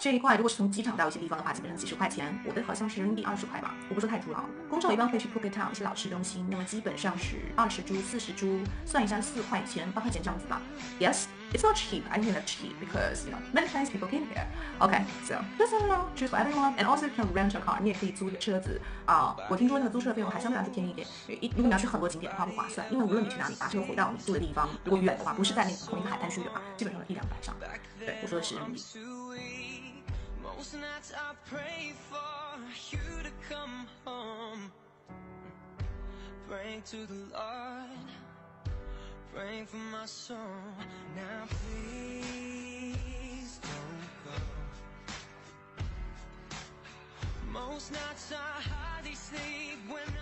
这一块如果是从机场到一些地方的话，基本上几十块钱，我的好像是人民币二十块吧，我不是太住了。工作一般会去 Phuket Town 一些老市中心，那么基本上是二十铢、四十铢，算一下四块钱、八块钱这样子吧。Yes, it's not cheap. I mean not cheap because you know many Chinese people came here. Okay, so just a little choose for everyone, and also you can rent a car. 你也可以租一个车子啊。我听说那个租车的费用还相对来说便宜一点，一如果你要去很多景点的话不划算，因为无论你去哪里，把车回到你住的地方，如果远的话，不是在那个同一个海滩区域的话，基本上一两百上。对，我说的是人民币。Most nights I pray for you to come home Praying to the Lord Praying for my soul Most nights I hardly sleep when